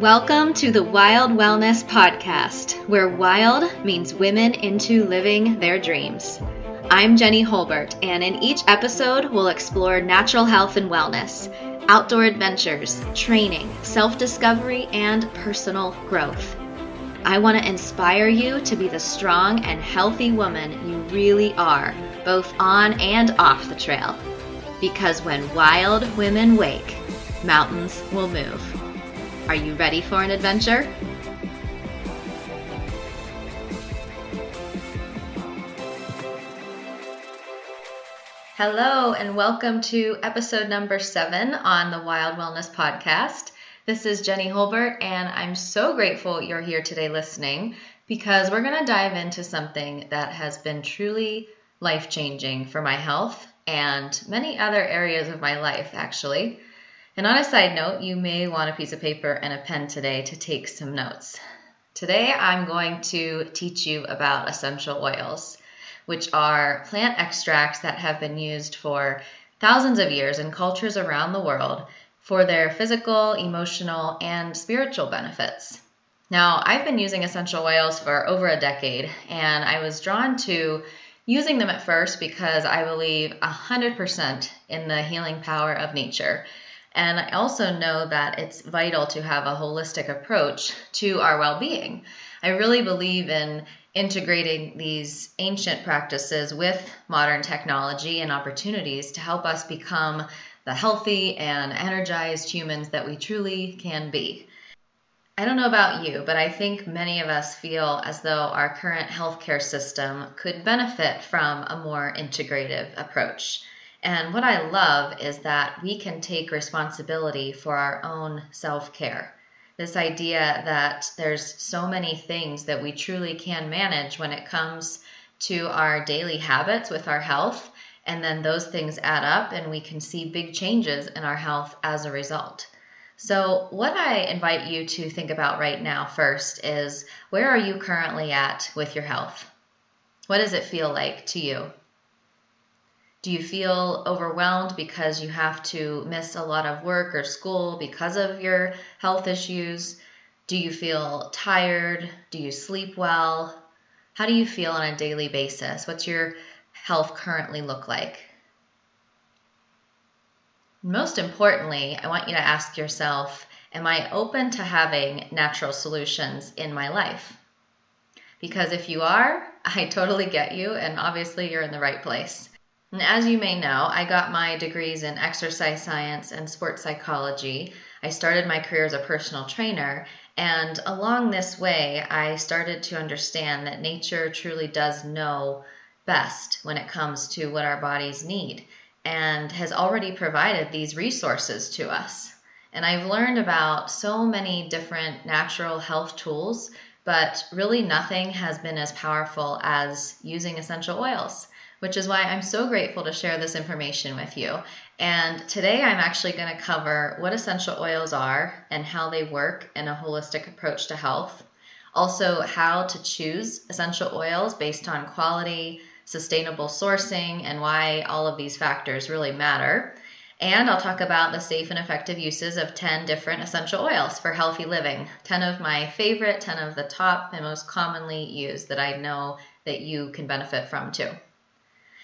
Welcome to the Wild Wellness Podcast, where wild means women into living their dreams. I'm Jenny Holbert, and in each episode, we'll explore natural health and wellness, outdoor adventures, training, self discovery, and personal growth. I want to inspire you to be the strong and healthy woman you really are, both on and off the trail. Because when wild women wake, mountains will move. Are you ready for an adventure? Hello, and welcome to episode number seven on the Wild Wellness Podcast. This is Jenny Holbert, and I'm so grateful you're here today listening because we're going to dive into something that has been truly life changing for my health and many other areas of my life, actually. And on a side note, you may want a piece of paper and a pen today to take some notes. Today, I'm going to teach you about essential oils, which are plant extracts that have been used for thousands of years in cultures around the world for their physical, emotional, and spiritual benefits. Now, I've been using essential oils for over a decade, and I was drawn to using them at first because I believe 100% in the healing power of nature and I also know that it's vital to have a holistic approach to our well being. I really believe in integrating these ancient practices with modern technology and opportunities to help us become the healthy and energized humans that we truly can be. I don't know about you, but I think many of us feel as though our current healthcare system could benefit from a more integrative approach. And what I love is that we can take responsibility for our own self care. This idea that there's so many things that we truly can manage when it comes to our daily habits with our health, and then those things add up, and we can see big changes in our health as a result. So, what I invite you to think about right now first is where are you currently at with your health? What does it feel like to you? Do you feel overwhelmed because you have to miss a lot of work or school because of your health issues? Do you feel tired? Do you sleep well? How do you feel on a daily basis? What's your health currently look like? Most importantly, I want you to ask yourself Am I open to having natural solutions in my life? Because if you are, I totally get you, and obviously you're in the right place. And as you may know, I got my degrees in exercise science and sports psychology. I started my career as a personal trainer, and along this way, I started to understand that nature truly does know best when it comes to what our bodies need and has already provided these resources to us. And I've learned about so many different natural health tools, but really nothing has been as powerful as using essential oils which is why I'm so grateful to share this information with you. And today I'm actually going to cover what essential oils are and how they work in a holistic approach to health. Also, how to choose essential oils based on quality, sustainable sourcing, and why all of these factors really matter. And I'll talk about the safe and effective uses of 10 different essential oils for healthy living. 10 of my favorite, 10 of the top and most commonly used that I know that you can benefit from too.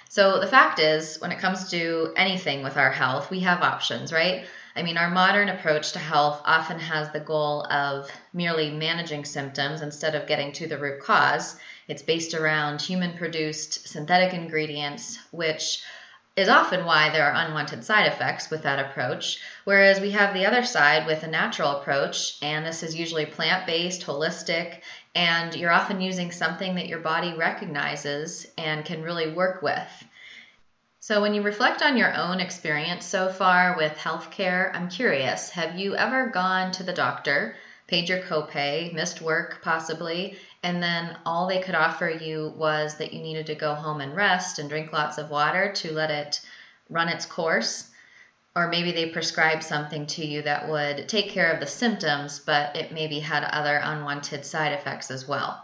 So the fact is, when it comes to anything with our health, we have options, right? I mean, our modern approach to health often has the goal of merely managing symptoms instead of getting to the root cause. It's based around human produced synthetic ingredients, which is often why there are unwanted side effects with that approach. Whereas we have the other side with a natural approach, and this is usually plant based, holistic, and you're often using something that your body recognizes and can really work with. So, when you reflect on your own experience so far with healthcare, I'm curious have you ever gone to the doctor, paid your copay, missed work possibly, and then all they could offer you was that you needed to go home and rest and drink lots of water to let it run its course? Or maybe they prescribed something to you that would take care of the symptoms, but it maybe had other unwanted side effects as well.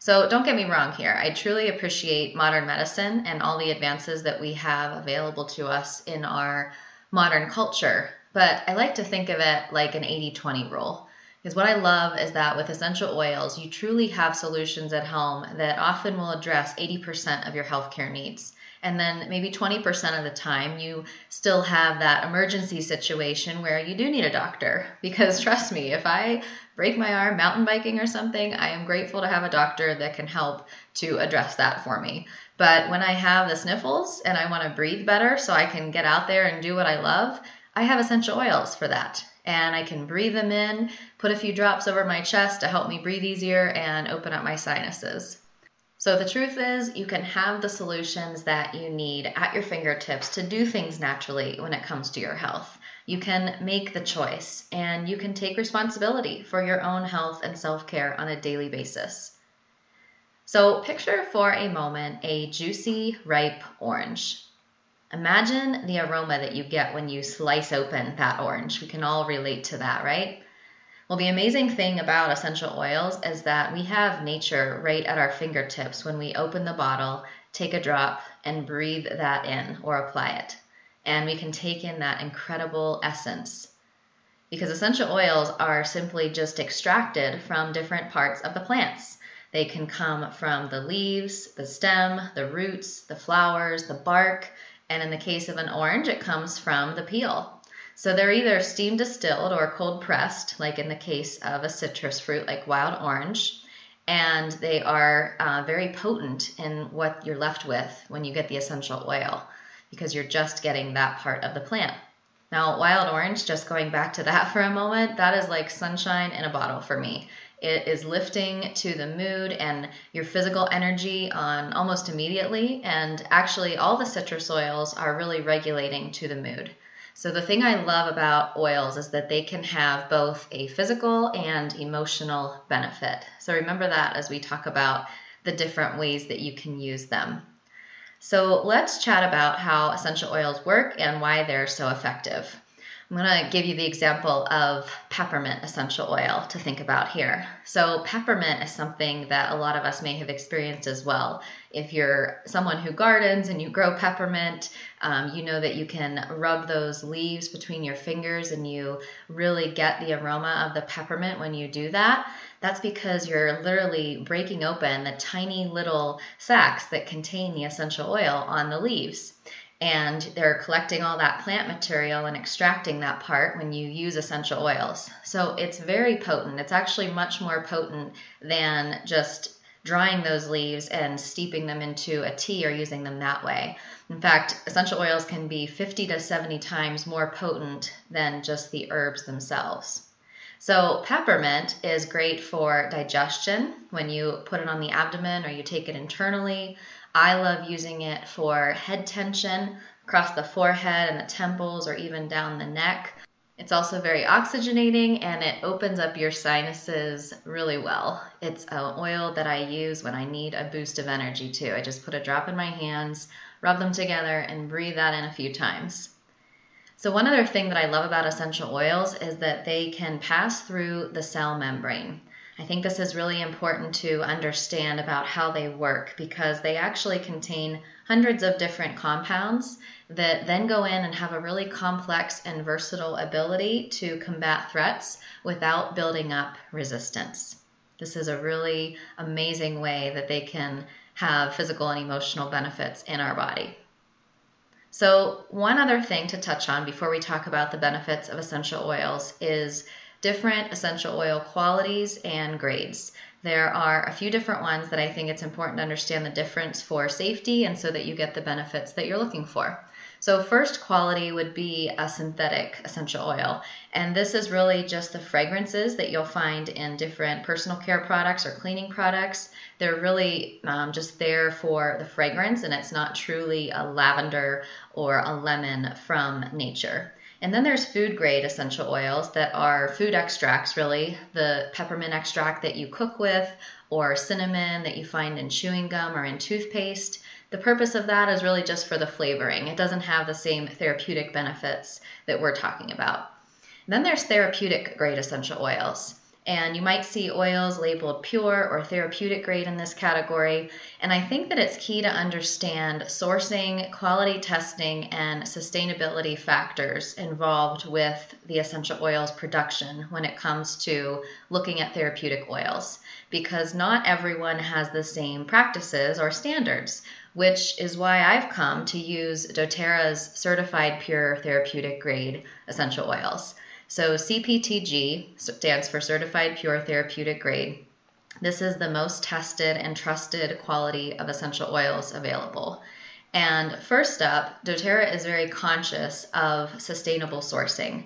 So don't get me wrong here. I truly appreciate modern medicine and all the advances that we have available to us in our modern culture, but I like to think of it like an 80 20 rule. Because what I love is that with essential oils, you truly have solutions at home that often will address 80% of your healthcare needs. And then maybe 20% of the time, you still have that emergency situation where you do need a doctor. Because trust me, if I break my arm mountain biking or something, I am grateful to have a doctor that can help to address that for me. But when I have the sniffles and I want to breathe better so I can get out there and do what I love, I have essential oils for that. And I can breathe them in, put a few drops over my chest to help me breathe easier and open up my sinuses. So the truth is, you can have the solutions that you need at your fingertips to do things naturally when it comes to your health. You can make the choice and you can take responsibility for your own health and self care on a daily basis. So, picture for a moment a juicy, ripe orange. Imagine the aroma that you get when you slice open that orange. We can all relate to that, right? Well, the amazing thing about essential oils is that we have nature right at our fingertips when we open the bottle, take a drop, and breathe that in or apply it. And we can take in that incredible essence. Because essential oils are simply just extracted from different parts of the plants. They can come from the leaves, the stem, the roots, the flowers, the bark, and in the case of an orange, it comes from the peel. So they're either steam distilled or cold pressed, like in the case of a citrus fruit like wild orange, and they are uh, very potent in what you're left with when you get the essential oil because you're just getting that part of the plant. Now, wild orange, just going back to that for a moment, that is like sunshine in a bottle for me. It is lifting to the mood and your physical energy on almost immediately. And actually, all the citrus oils are really regulating to the mood. So, the thing I love about oils is that they can have both a physical and emotional benefit. So, remember that as we talk about the different ways that you can use them. So, let's chat about how essential oils work and why they're so effective. I'm going to give you the example of peppermint essential oil to think about here. So, peppermint is something that a lot of us may have experienced as well. If you're someone who gardens and you grow peppermint, um, you know that you can rub those leaves between your fingers and you really get the aroma of the peppermint when you do that. That's because you're literally breaking open the tiny little sacs that contain the essential oil on the leaves and they're collecting all that plant material and extracting that part when you use essential oils. So it's very potent. It's actually much more potent than just drying those leaves and steeping them into a tea or using them that way. In fact, essential oils can be 50 to 70 times more potent than just the herbs themselves. So, peppermint is great for digestion when you put it on the abdomen or you take it internally. I love using it for head tension across the forehead and the temples or even down the neck. It's also very oxygenating and it opens up your sinuses really well. It's an oil that I use when I need a boost of energy too. I just put a drop in my hands, rub them together, and breathe that in a few times. So, one other thing that I love about essential oils is that they can pass through the cell membrane. I think this is really important to understand about how they work because they actually contain hundreds of different compounds that then go in and have a really complex and versatile ability to combat threats without building up resistance. This is a really amazing way that they can have physical and emotional benefits in our body. So, one other thing to touch on before we talk about the benefits of essential oils is different essential oil qualities and grades. There are a few different ones that I think it's important to understand the difference for safety and so that you get the benefits that you're looking for. So, first quality would be a synthetic essential oil. And this is really just the fragrances that you'll find in different personal care products or cleaning products. They're really um, just there for the fragrance, and it's not truly a lavender or a lemon from nature. And then there's food grade essential oils that are food extracts, really, the peppermint extract that you cook with, or cinnamon that you find in chewing gum or in toothpaste. The purpose of that is really just for the flavoring. It doesn't have the same therapeutic benefits that we're talking about. then there's therapeutic grade essential oils. And you might see oils labeled pure or therapeutic grade in this category. And I think that it's key to understand sourcing, quality testing, and sustainability factors involved with the essential oils production when it comes to looking at therapeutic oils. Because not everyone has the same practices or standards which is why I've come to use doTERRA's certified pure therapeutic grade essential oils. So CPTG stands for Certified Pure Therapeutic Grade. This is the most tested and trusted quality of essential oils available. And first up, doTERRA is very conscious of sustainable sourcing.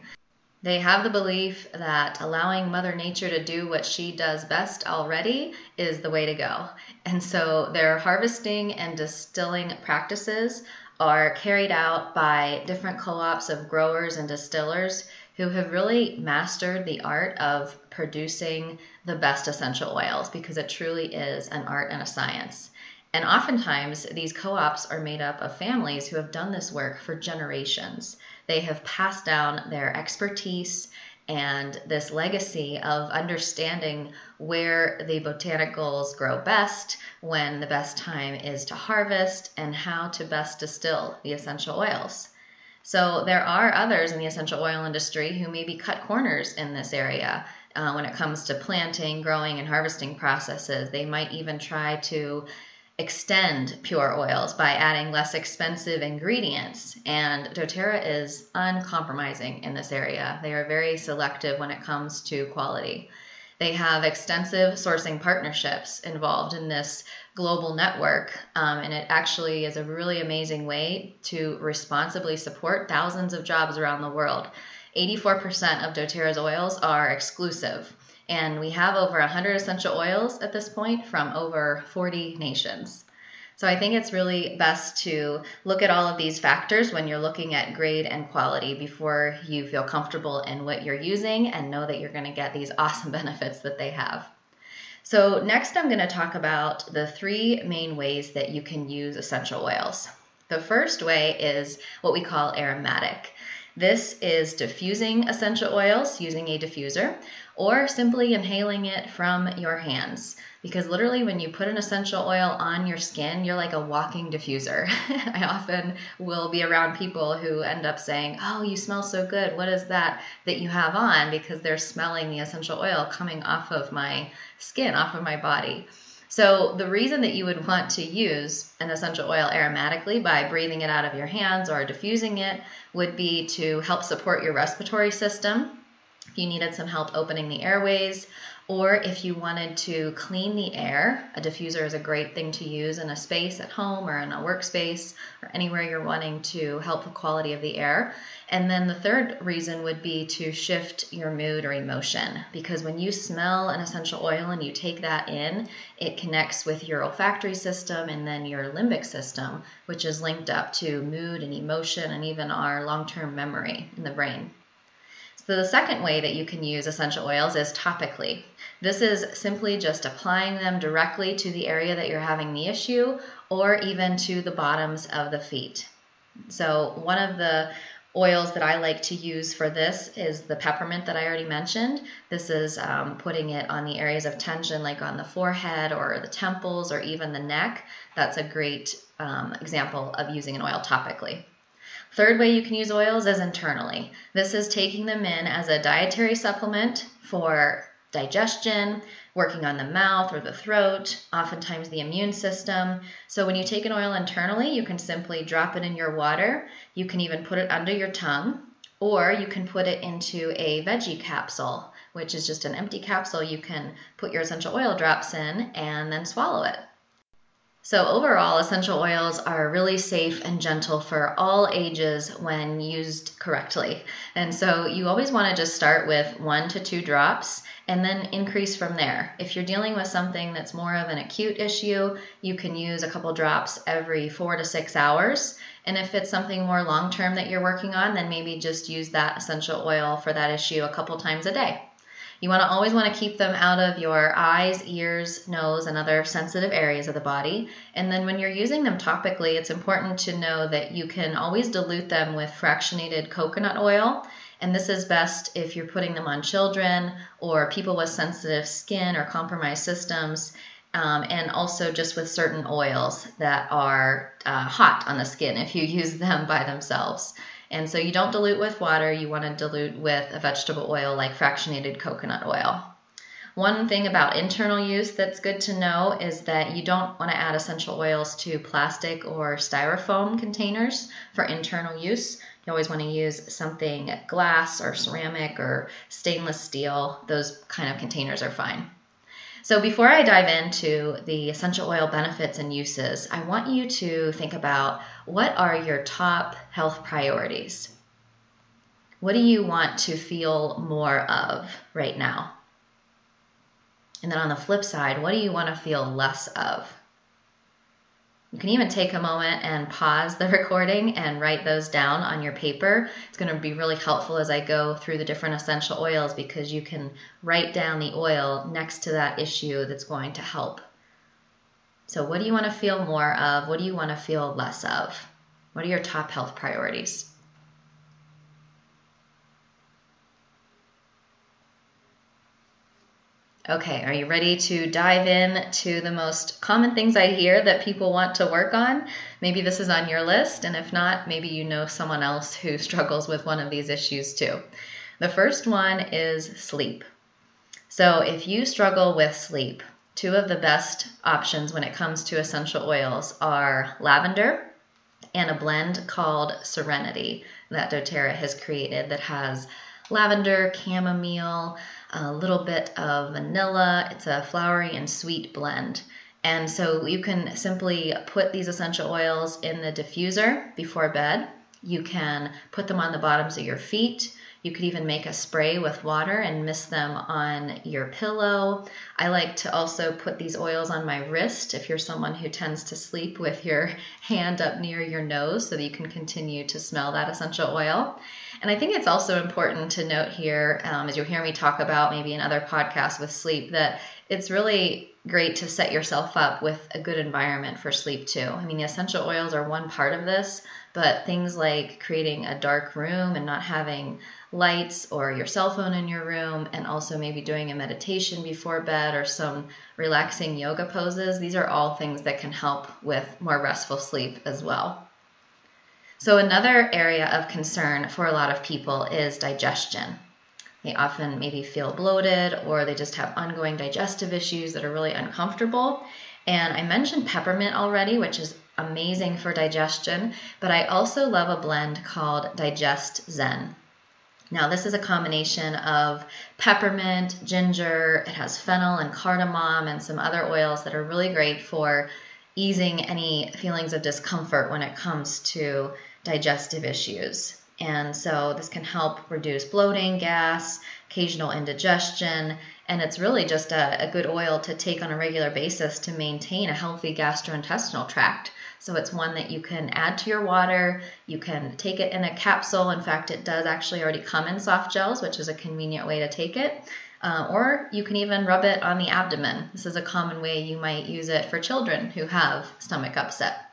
They have the belief that allowing Mother Nature to do what she does best already is the way to go. And so their harvesting and distilling practices are carried out by different co ops of growers and distillers who have really mastered the art of producing the best essential oils because it truly is an art and a science. And oftentimes, these co ops are made up of families who have done this work for generations. They have passed down their expertise and this legacy of understanding where the botanicals grow best, when the best time is to harvest, and how to best distill the essential oils. So there are others in the essential oil industry who maybe cut corners in this area uh, when it comes to planting, growing, and harvesting processes. They might even try to extend pure oils by adding less expensive ingredients. And doTERRA is uncompromising in this area. They are very selective when it comes to quality. They have extensive sourcing partnerships involved in this global network, um, and it actually is a really amazing way to responsibly support thousands of jobs around the world. 84% of doTERRA's oils are exclusive, and we have over 100 essential oils at this point from over 40 nations. So I think it's really best to look at all of these factors when you're looking at grade and quality before you feel comfortable in what you're using and know that you're going to get these awesome benefits that they have. So, next, I'm going to talk about the three main ways that you can use essential oils. The first way is what we call aromatic. This is diffusing essential oils using a diffuser or simply inhaling it from your hands. Because literally, when you put an essential oil on your skin, you're like a walking diffuser. I often will be around people who end up saying, Oh, you smell so good. What is that that you have on? Because they're smelling the essential oil coming off of my skin, off of my body. So, the reason that you would want to use an essential oil aromatically by breathing it out of your hands or diffusing it would be to help support your respiratory system. If you needed some help opening the airways, or if you wanted to clean the air, a diffuser is a great thing to use in a space at home or in a workspace or anywhere you're wanting to help the quality of the air. And then the third reason would be to shift your mood or emotion because when you smell an essential oil and you take that in, it connects with your olfactory system and then your limbic system, which is linked up to mood and emotion and even our long term memory in the brain. So, the second way that you can use essential oils is topically. This is simply just applying them directly to the area that you're having the issue or even to the bottoms of the feet. So, one of the oils that I like to use for this is the peppermint that I already mentioned. This is um, putting it on the areas of tension, like on the forehead or the temples or even the neck. That's a great um, example of using an oil topically. Third way you can use oils is internally. This is taking them in as a dietary supplement for digestion, working on the mouth or the throat, oftentimes the immune system. So when you take an oil internally, you can simply drop it in your water. You can even put it under your tongue, or you can put it into a veggie capsule, which is just an empty capsule you can put your essential oil drops in and then swallow it. So, overall, essential oils are really safe and gentle for all ages when used correctly. And so, you always want to just start with one to two drops and then increase from there. If you're dealing with something that's more of an acute issue, you can use a couple drops every four to six hours. And if it's something more long term that you're working on, then maybe just use that essential oil for that issue a couple times a day. You want to always want to keep them out of your eyes, ears, nose, and other sensitive areas of the body. And then when you're using them topically, it's important to know that you can always dilute them with fractionated coconut oil And this is best if you're putting them on children or people with sensitive skin or compromised systems, um, and also just with certain oils that are uh, hot on the skin if you use them by themselves. And so you don't dilute with water, you want to dilute with a vegetable oil like fractionated coconut oil. One thing about internal use that's good to know is that you don't want to add essential oils to plastic or styrofoam containers for internal use. You always want to use something glass or ceramic or stainless steel. Those kind of containers are fine. So, before I dive into the essential oil benefits and uses, I want you to think about what are your top health priorities? What do you want to feel more of right now? And then on the flip side, what do you want to feel less of? You can even take a moment and pause the recording and write those down on your paper. It's going to be really helpful as I go through the different essential oils because you can write down the oil next to that issue that's going to help. So, what do you want to feel more of? What do you want to feel less of? What are your top health priorities? Okay, are you ready to dive in to the most common things I hear that people want to work on? Maybe this is on your list, and if not, maybe you know someone else who struggles with one of these issues too. The first one is sleep. So, if you struggle with sleep, two of the best options when it comes to essential oils are lavender and a blend called Serenity that doTERRA has created that has lavender, chamomile, a little bit of vanilla. It's a flowery and sweet blend. And so you can simply put these essential oils in the diffuser before bed. You can put them on the bottoms of your feet. You could even make a spray with water and mist them on your pillow. I like to also put these oils on my wrist if you're someone who tends to sleep with your hand up near your nose so that you can continue to smell that essential oil. And I think it's also important to note here, um, as you'll hear me talk about maybe in other podcasts with sleep, that it's really great to set yourself up with a good environment for sleep too. I mean, the essential oils are one part of this, but things like creating a dark room and not having lights or your cell phone in your room, and also maybe doing a meditation before bed or some relaxing yoga poses, these are all things that can help with more restful sleep as well. So, another area of concern for a lot of people is digestion. They often maybe feel bloated or they just have ongoing digestive issues that are really uncomfortable. And I mentioned peppermint already, which is amazing for digestion, but I also love a blend called Digest Zen. Now, this is a combination of peppermint, ginger, it has fennel and cardamom, and some other oils that are really great for easing any feelings of discomfort when it comes to digestive issues. And so this can help reduce bloating, gas, occasional indigestion, and it's really just a, a, good oil to take on a regular basis to maintain a healthy gastrointestinal tract. So it's one that you can add to your water. You can take it in a capsule. In fact, it does actually already come in soft gels, which is a convenient way to take it. Uh, or you can even rub it on the abdomen. This is a common way you might use it for children who have stomach upset.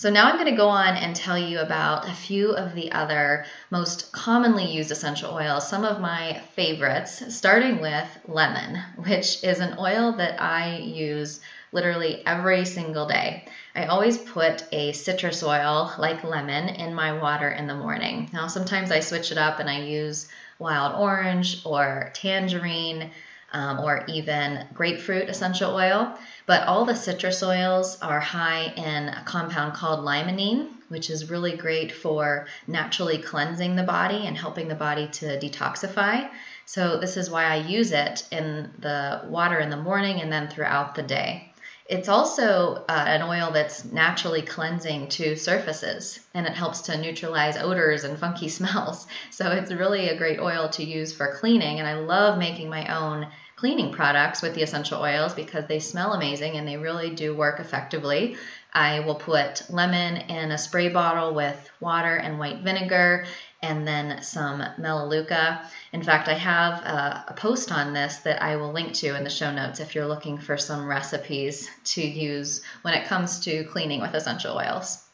So now I'm going to go on and tell you about a few of the other most commonly used essential oils, some of my favorites, starting with lemon, which is an oil that I use literally every single day. I always put a citrus oil like lemon in my water in the morning. Now, sometimes I switch it up and I use wild orange or tangerine um, or even grapefruit essential oil. But all the citrus oils are high in a compound called limonene, which is really great for naturally cleansing the body and helping the body to detoxify. So, this is why I use it in the water in the morning and then throughout the day. It's also uh, an oil that's naturally cleansing to surfaces and it helps to neutralize odors and funky smells. So it's really a great oil to use for cleaning. And I love making my own cleaning products with the essential oils because they smell amazing and they really do work effectively. I will put lemon in a spray bottle with water and white vinegar and then some Melaleuca. In fact, I have a, a, post on this that I will link to in the show notes if you're looking for some recipes to use when it comes to cleaning with essential oils.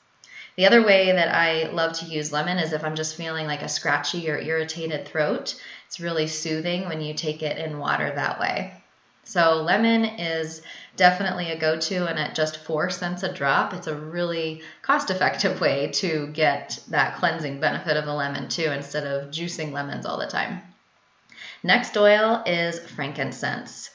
The other way that I love to use lemon is if I'm just feeling like a scratchy or irritated throat. It's really soothing when you take it in water that way. So, lemon is definitely a go to, and at just four cents a drop, it's a really cost effective way to get that cleansing benefit of the lemon too, instead of juicing lemons all the time. Next oil is frankincense.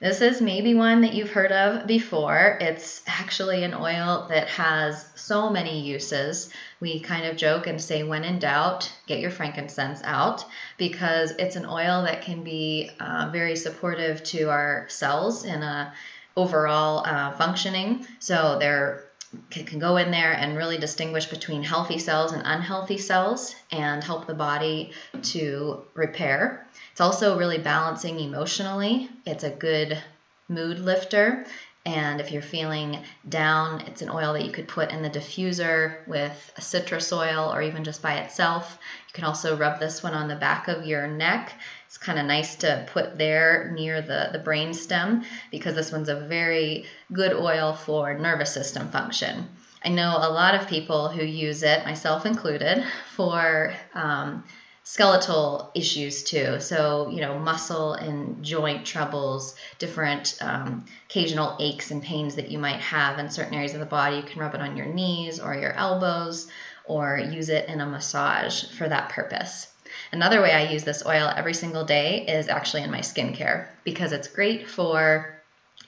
This is maybe one that you've heard of before. It's actually an oil that has so many uses. We kind of joke and say, when in doubt, get your frankincense out because it's an oil that can be uh, very supportive to our cells in a overall uh, functioning. So they're can go in there and really distinguish between healthy cells and unhealthy cells and help the body to repair. It's also really balancing emotionally. It's a good mood lifter. And if you're feeling down, it's an oil that you could put in the diffuser with a citrus oil or even just by itself. You can also rub this one on the back of your neck. It's kind of nice to put there near the, the brain stem because this one's a very good oil for nervous system function. I know a lot of people who use it, myself included, for um, skeletal issues too. So, you know, muscle and joint troubles, different um, occasional aches and pains that you might have in certain areas of the body. You can rub it on your knees or your elbows or use it in a massage for that purpose. Another way I use this oil every single day is actually in my skincare because it's great for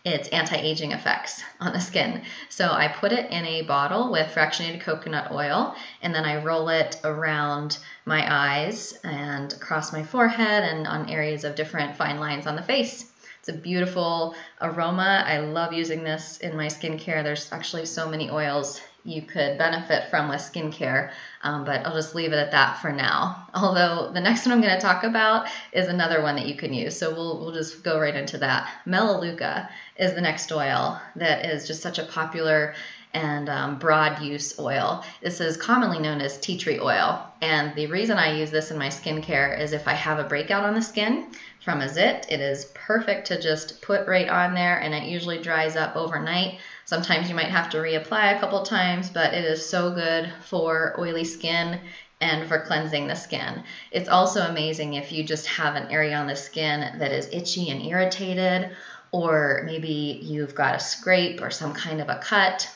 its anti-aging effects on the skin. So I put it in a bottle with fractionated coconut oil and then I roll it around my eyes and across my forehead and on areas of different fine lines on the face. It's a beautiful aroma. I love using this in my skincare. There's actually so many oils you could benefit from with skincare, um, but I'll just leave it at that for now. Although the next one I'm going to talk about is another one that you can use, so we'll, we'll just go right into that. Melaleuca is the next oil that is just such a popular and um, broad use oil. This is commonly known as tea tree oil. And the reason I use this in my skincare is if I have a breakout on the skin from a zit, it is perfect to just put right on there and it usually dries up overnight. Sometimes you might have to reapply a couple times, but it is so good for oily skin and for cleansing the skin. It's also amazing if you just have an area on the skin that is itchy and irritated, or maybe you've got a scrape or some kind of a cut.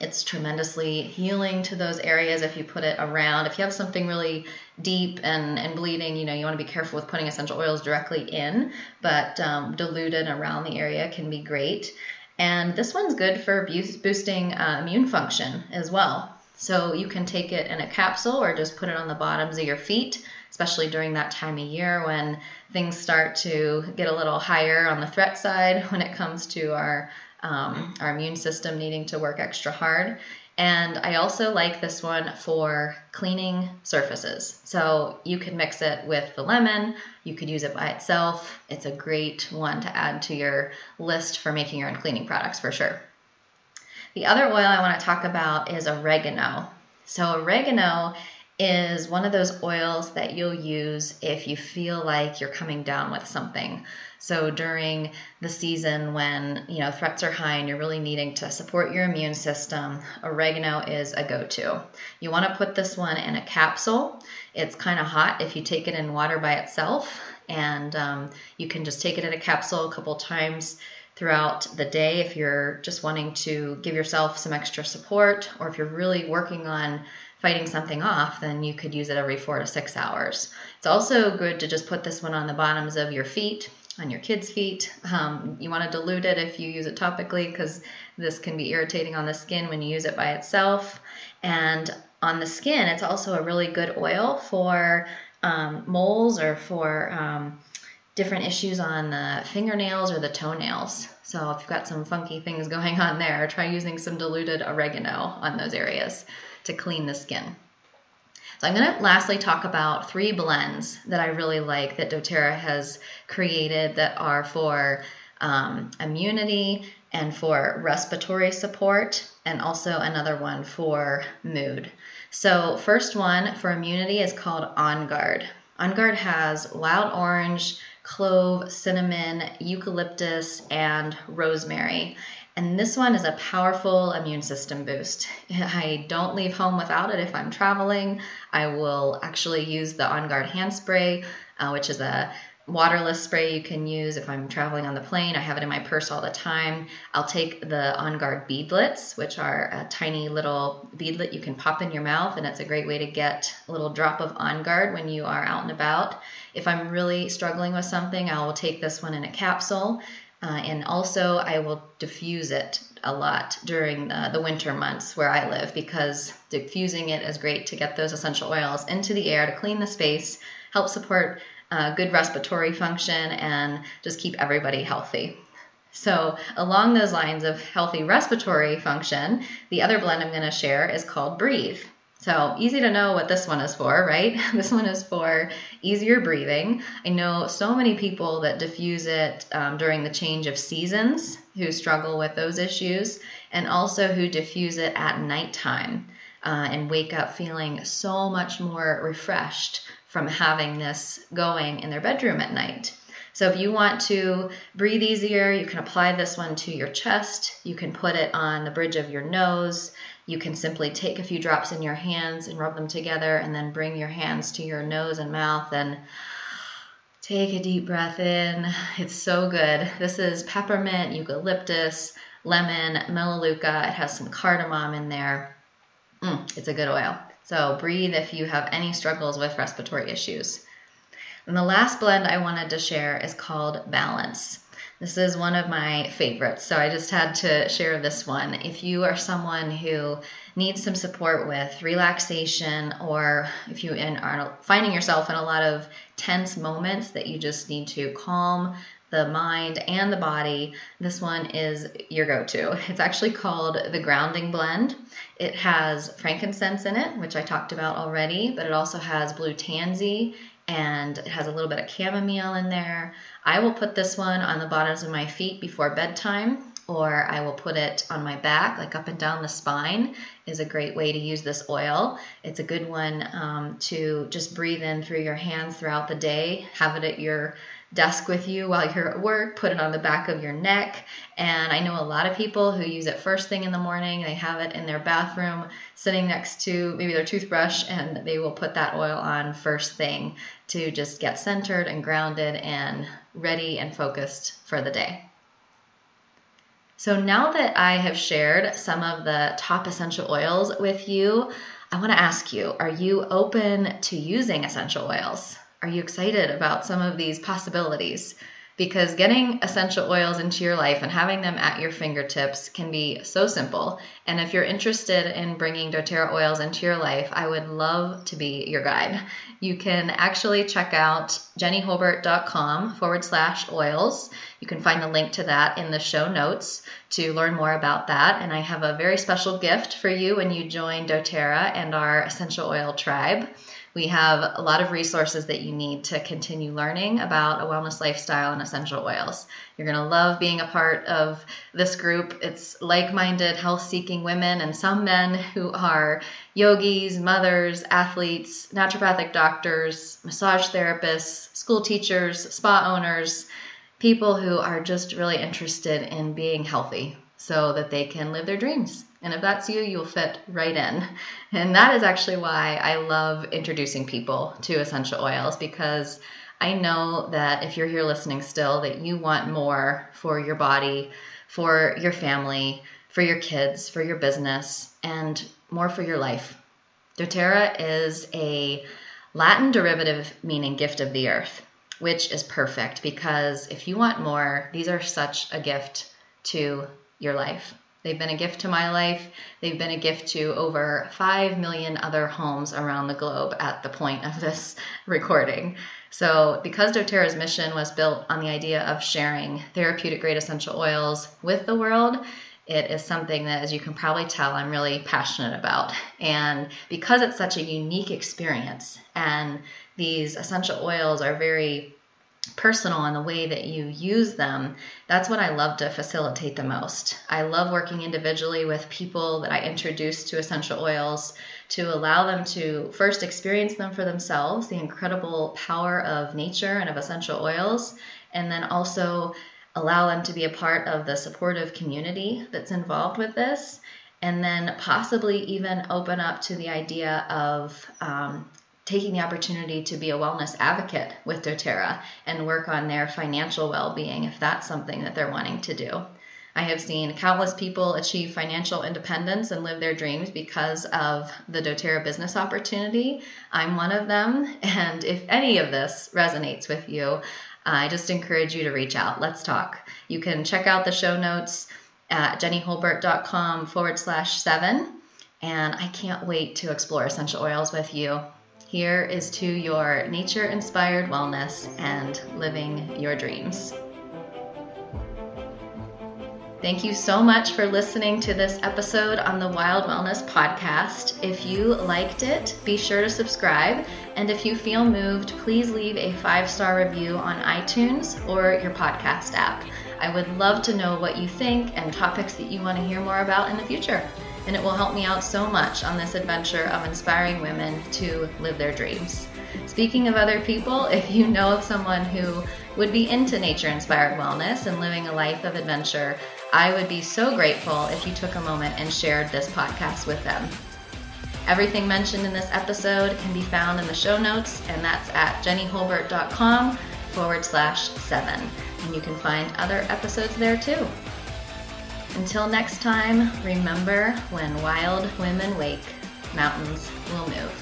It's tremendously healing to those areas if you put it around. If you have something really deep and, and bleeding, you know, you want to be careful with putting essential oils directly in, but um, diluted around the area can be great. And this one's good for boosting uh, immune function as well. So you can take it in a capsule or just put it on the bottoms of your feet, especially during that time of year when things start to get a little higher on the threat side when it comes to our um, our immune system needing to work extra hard. And I also like this one for cleaning surfaces. So you can mix it with the lemon, you could use it by itself. It's a great one to add to your list for making your own cleaning products for sure. The other oil I want to talk about is oregano. So, oregano is one of those oils that you'll use if you feel like you're coming down with something. So during the season when, you know, threats are high and you're really needing to support your immune system, oregano is a go-to. You want to put this one in a capsule. It's kind of hot if you take it in water by itself and um, you can just take it in a capsule a couple times throughout the day if you're just wanting to give yourself some extra support or if you're really working on fighting something off, then you could use it every four to six hours. It's also good to just put this one on the bottoms of your feet, on your kids' feet. Um, you want to dilute it if you use it topically because this can be irritating on the skin when you use it by itself. And on the skin, it's also a really good oil for um, moles or for um, different issues on the fingernails or the toenails. So if you've got some funky things going on there, try using some diluted oregano on those areas to clean the skin. So I'm going to lastly talk about three blends that I really like that doTERRA has created that are for um, immunity and for respiratory support, and also another one for mood. So first one for immunity is called On Guard. On Guard has wild orange, clove, cinnamon, eucalyptus, and rosemary. And this one is a powerful immune system boost. I don't leave home without it if I'm traveling. I will actually use the On Guard hand spray, uh, which is a waterless spray you can use if I'm traveling on the plane. I have it in my purse all the time. I'll take the On Guard beadlets, which are a tiny little beadlet you can pop in your mouth, and it's a great way to get a little drop of On Guard when you are out and about. If I'm really struggling with something, I will take this one in a capsule uh, and also, I will diffuse it a lot during the, the, winter months where I live because diffusing it is great to get those essential oils into the air to clean the space, help support uh, good respiratory function, and just keep everybody healthy. So, along those lines of healthy respiratory function, the other blend I'm going to share is called Breathe. So easy to know what this one is for, right? This one is for easier breathing. I know so many people that diffuse it um, during the change of seasons who struggle with those issues, and also who diffuse it at nighttime uh, and wake up feeling so much more refreshed from having this going in their bedroom at night. So if you want to breathe easier, you can apply this one to your chest. You can put it on the bridge of your nose. You can simply take a few drops in your hands and rub them together, and then bring your hands to your nose and mouth and take a deep breath in. It's so good. This is peppermint, eucalyptus, lemon, melaleuca. It has some cardamom in there. Mm, it's a good oil. So breathe if you have any struggles with respiratory issues. And the last blend I wanted to share is called Balance. This is one of my favorites, so I just had to share this one. If you are someone who needs some support with relaxation, or if you are finding yourself in a lot of tense moments that you just need to calm the mind and the body, this one is your go to. It's actually called the Grounding Blend. It has frankincense in it, which I talked about already, but it also has blue tansy and it has a little bit of chamomile in there. I will put this one on the bottoms of my feet before bedtime, or I will put it on my back, like up and down the spine, is a great way to use this oil. It's a good one um, to just breathe in through your hands throughout the day. Have it at your desk with you while you're at work, put it on the back of your neck. And I know a lot of people who use it first thing in the morning. They have it in their bathroom sitting next to maybe their toothbrush, and they will put that oil on first thing to just get centered and grounded and ready and focused for the day. So now that I have shared some of the top essential oils with you, I want to ask you are you open to using essential oils? Are you excited about some of these possibilities? Because getting essential oils into your life and having them at your fingertips can be so simple. And if you're interested in bringing doTERRA oils into your life, I would love to be your guide. You can actually check out jennyholbert.com forward slash oils. You can find the link to that in the show notes to learn more about that. And I have a very special gift for you when you join doTERRA and our essential oil tribe. We have a lot of resources that you need to continue learning about a wellness lifestyle and essential oils. You're going to love being a part of this group. It's like minded, health seeking women and some men who are yogis, mothers, athletes, naturopathic doctors, massage therapists, school teachers, spa owners, people who are just really interested in being healthy so that they can live their dreams. And if that's you, you'll fit right in. And that is actually why I love introducing people to essential oils because I know that if you're here listening still, that you want more for your body, for your family, for your kids, for your business, and more for your life. doTERRA is a Latin derivative meaning gift of the earth, which is perfect because if you want more, these are such a gift to your life. They've been a gift to my life. They've been a gift to over 5 million other homes around the globe at the point of this recording. So, because doTERRA's mission was built on the idea of sharing therapeutic grade essential oils with the world, it is something that, as you can probably tell, I'm really passionate about. And because it's such a unique experience, and these essential oils are very personal in the way that you use them, that's what I love to facilitate the most. I love working individually with people that I introduce to essential oils to allow them to first experience them for themselves, the incredible power of nature and of essential oils, and then also allow them to be a part of the supportive community that's involved with this, and then possibly even open up to the idea of um, taking the opportunity to be a wellness advocate with doTERRA and work on their financial well being if that's something that they're wanting to do. I have seen countless people achieve financial independence and live their dreams because of the doTERRA business opportunity. I'm one of them, and if any of this resonates with you, I just encourage you to reach out. Let's talk. You can check out the show notes at jennyholbert.com forward slash seven. And I can't wait to explore essential oils with you. Here is to your nature inspired wellness and living your dreams. Thank you so much for listening to this episode on the Wild Wellness Podcast. If you liked it, be sure to subscribe. And if you feel moved, please leave a five star review on iTunes or your podcast app. I would love to know what you think and topics that you want to hear more about in the future. And it will help me out so much on this adventure of inspiring women to live their dreams. Speaking of other people, if you know of someone who would be into nature inspired wellness and living a life of adventure, I would be so grateful if you took a moment and shared this podcast with them. Everything mentioned in this episode can be found in the show notes, and that's at jennyholbert.com forward slash seven. And you can find other episodes there too. Until next time, remember when wild women wake, mountains will move.